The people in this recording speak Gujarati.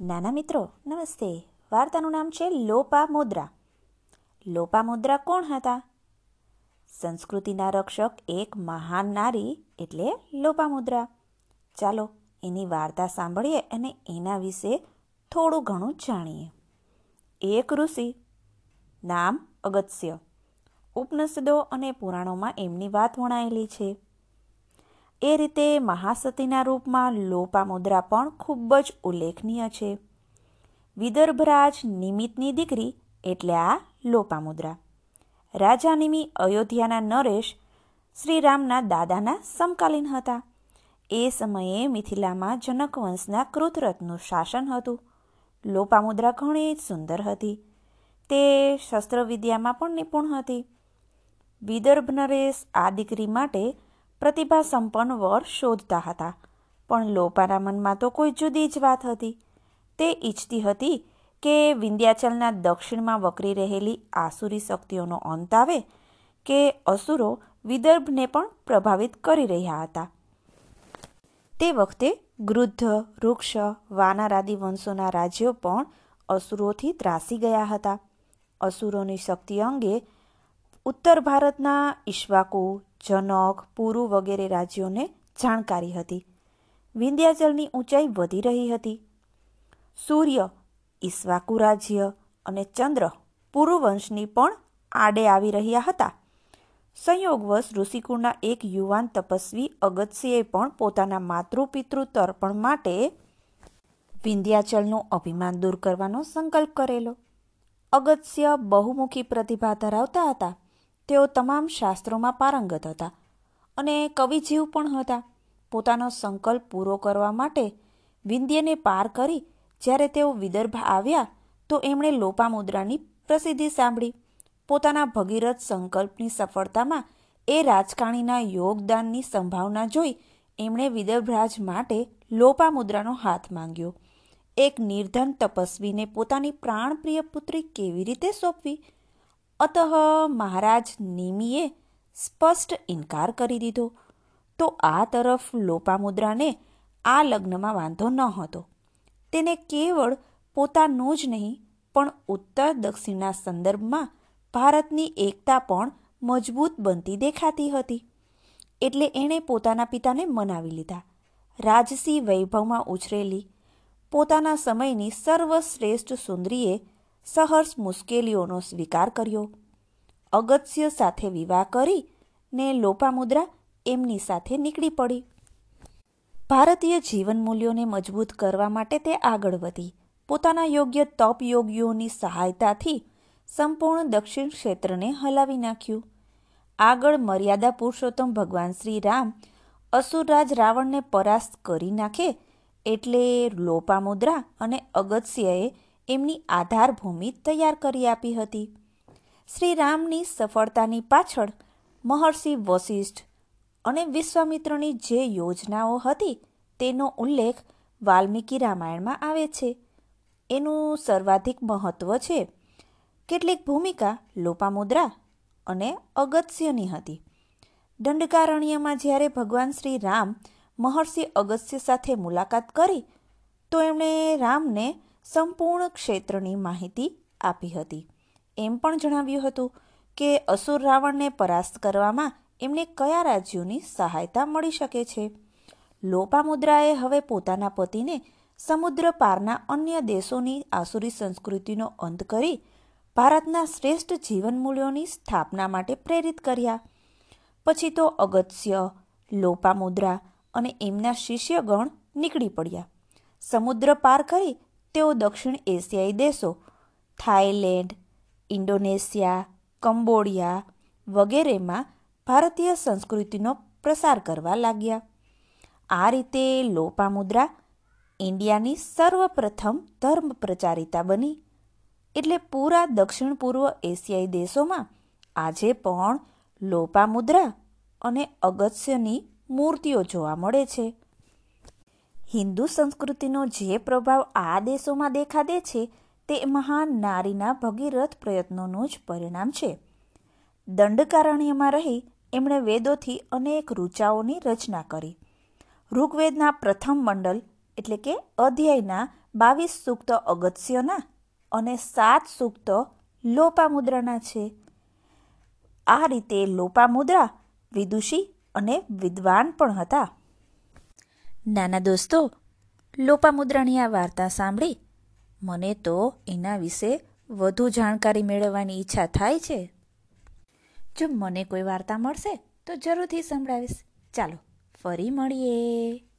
નાના મિત્રો, નમસ્તે. વાર્તાનું નામ છે લોપા મુદ્રા લોપા મુદ્રા કોણ હતા? સંસ્કૃતિના રક્ષક એક મહાન નારી એટલે લોપા મુદ્રા ચાલો એની વાર્તા સાંભળીએ અને એના વિશે થોડું ઘણું જાણીએ. એક ઋષિ, નામ અગત્ય. ઉપનિષદો અને પુરાણોમાં એમની વાત વણાયેલી છે. એ રીતે મહાસતીના રૂપમાં લોપામુદ્રા પણ ખૂબ જ ઉલ્લેખનીય છે. વિદર્ભરાજ નિમિતની દીકરી એટલે આ લોપામુદ્રા. રાજા નિમિ અયોધ્યાના નરેશ શ્રીરામના દાદાના સમકાલીન હતા. એ સમયે મિથિલામાં જનકવંશના કૃતરથનું શાસન હતું. લોપામુદ્રા ઘણી સુંદર હતી. તે શસ્ત્રવિદ્યામાં પણ નિપુણ હતી. વિદર્ભ નરેશ આ દીકરી માટે પ્રતિભા સંપન્ન વર શોધતા હતા. પણ લોપાના મનમાં તો કોઈ જુદી જ વાત હતી. તે ઈચ્છતી હતી કે વિંધ્યાચલના દક્ષિણમાં વકરી રહેલી આસુરી શક્તિઓનો અંત આવે કે અસુરો વિદર્ભને પણ પ્રભાવિત કરી રહ્યા હતા. તે વખતે ગૃદ્ધ વૃક્ષ, વાનરાદી વંશોના રાજ્યો પણ અસુરોથી ત્રાસી ગયા હતા. અસુરોની શક્તિ અંગે ઉત્તર ભારતના ઈશ્વાકુ જનક, પુરુ વગેરે રાજ્યોને જાણકારી હતી. વિંધ્યાચલની ઊંચાઈ વધી રહી હતી. સૂર્ય ઈશ્વાકુ રાજ્ય અને ચંદ્ર પુરુવંશની પણ આડે આવી રહ્યા હતા. સંયોગવશ ઋષિકુળના એક યુવાન તપસ્વી અગત્યએ પણ પોતાના માતૃપિતૃ તર્પણ માટે વિંધ્યાચલનું અભિમાન દૂર કરવાનો સંકલ્પ કરેલો. અગત્ય બહુમુખી પ્રતિભા ધરાવતા હતા. તેઓ તમામ શાસ્ત્રોમાં પારંગત હતા અને કવિજીવ પણ હતા. પોતાનો સંકલ્પ પૂરો કરવા માટે વિંધ્યને પાર કરી જ્યારે તેઓ વિદર્ભ આવ્યા તો એમણે લોપામુદ્રાની પ્રસિદ્ધિ સાંભળી. પોતાના ભગીરથ સંકલ્પની સફળતામાં એ રાજકારણીના યોગદાનની સંભાવના જોઈ એમણે વિદર્ભરાજ માટે લોપામુદ્રાનો હાથ માંગ્યો. એક નિર્ધન તપસ્વીને પોતાની પ્રાણપ્રિય પુત્રી કેવી રીતે સોંપવી? અતઃ મહારાજ નિમીએ સ્પષ્ટ ઇનકાર કરી દીધો. તો આ તરફ લોપામુદ્રાને આ લગ્નમાં વાંધો ન હતો. તેને કેવળ પોતાનો જ નહીં, પણ ઉત્તર દક્ષિણના સંદર્ભમાં ભારતની એકતા પણ મજબૂત બનતી દેખાતી હતી. એટલે એણે પોતાના પિતાને મનાવી લીધા. રાજસી વૈભવમાં ઉછરેલી પોતાના સમયની સર્વશ્રેષ્ઠ સુંદરીએ સહર્ષ મુશ્કેલીઓનો સ્વીકાર કર્યો. અગત્ય સાથે વિવાહ કરી ને લોપામુદ્રા એમની સાથે નીકળી પડી. ભારતીય જીવન મૂલ્યોને મજબૂત કરવા માટે તે આગળ વધી. પોતાના યોગ્ય તપ યોગીઓની સહાયતાથી સંપૂર્ણ દક્ષિણ ક્ષેત્રને હલાવી નાખ્યું. આગળ મર્યાદા પુરુષોત્તમ ભગવાન શ્રી રામ અસુરરાજ રાવણને પરાસ્ત કરી નાખે એટલે લોપામુદ્રા અને અગત્યએ એમની આધારભૂમિ તૈયાર કરી આપી હતી. શ્રી રામની સફળતાની પાછળ મહર્ષિ વશિષ્ઠ અને વિશ્વામિત્રની જે યોજનાઓ હતી તેનો ઉલ્લેખ વાલ્મીકી રામાયણમાં આવે છે. એનું સર્વાધિક મહત્વ છે કેટલીક ભૂમિકા લોપામુદ્રા અને અગત્યની હતી. દંડકારણ્યમાં જ્યારે ભગવાન શ્રી રામ મહર્ષિ અગસ્ત્ય સાથે મુલાકાત કરી, તો એમણે રામને સંપૂર્ણ ક્ષેત્રની માહિતી આપી હતી. એમ પણ જણાવ્યું હતું કે અસુર રાવણને પરાસ્ત કરવામાં એમને કયા રાજ્યોની સહાયતા મળી શકે છે. લોપામુદ્રાએ હવે પોતાના પતિને સમુદ્ર પારના અન્ય દેશોની આસુરી સંસ્કૃતિનો અંત કરી ભારતના શ્રેષ્ઠ જીવન મૂલ્યોની સ્થાપના માટે પ્રેરિત કર્યા. પછી તો અગત્ય, લોપામુદ્રા અને એમના શિષ્યગણ નીકળી પડ્યા. સમુદ્ર પાર કરી તેઓ દક્ષિણ એશિયાઈ દેશો થાઈલેન્ડ ઇન્ડોનેશિયા, કંબોડિયા વગેરેમાં ભારતીય સંસ્કૃતિનો પ્રસાર કરવા લાગ્યા. આ રીતે લોપામુદ્રા ઇન્ડિયાની સર્વપ્રથમ ધર્મ પ્રચારિતા બની. એટલે પૂરા દક્ષિણ પૂર્વ એશિયાઈ દેશોમાં આજે પણ લોપામુદ્રા અને અગત્યની મૂર્તિઓ જોવા મળે છે. હિન્દુ સંસ્કૃતિનો જે પ્રભાવ આ દેશોમાં દેખાદે છે, તે મહાન નારીના ભગીરથ પ્રયત્નોનું જ પરિણામ છે. દંડકારણ્યમાં રહી એમણે વેદોથી અનેક ઋચાઓની રચના કરી. ઋગ્વેદના પ્રથમ મંડલ, એટલે કે અધ્યાયના બાવીસ સૂક્ત અગત્યના અને સાત સૂક્ત લોપામુદ્રાના છે. આ રીતે લોપામુદ્રા, વિદુષી અને વિદ્વાન પણ હતા. નાના દોસ્તો, લોપામુદ્રાની આ વાર્તા સાંભળી? મને તો એના વિશે વધુ જાણકારી મેળવવાની ઈચ્છા થાય છે. જો મને કોઈ વાર્તા મળશે, તો જરૂરથી સંભળાવીશ. ચાલો, ફરી મળીએ.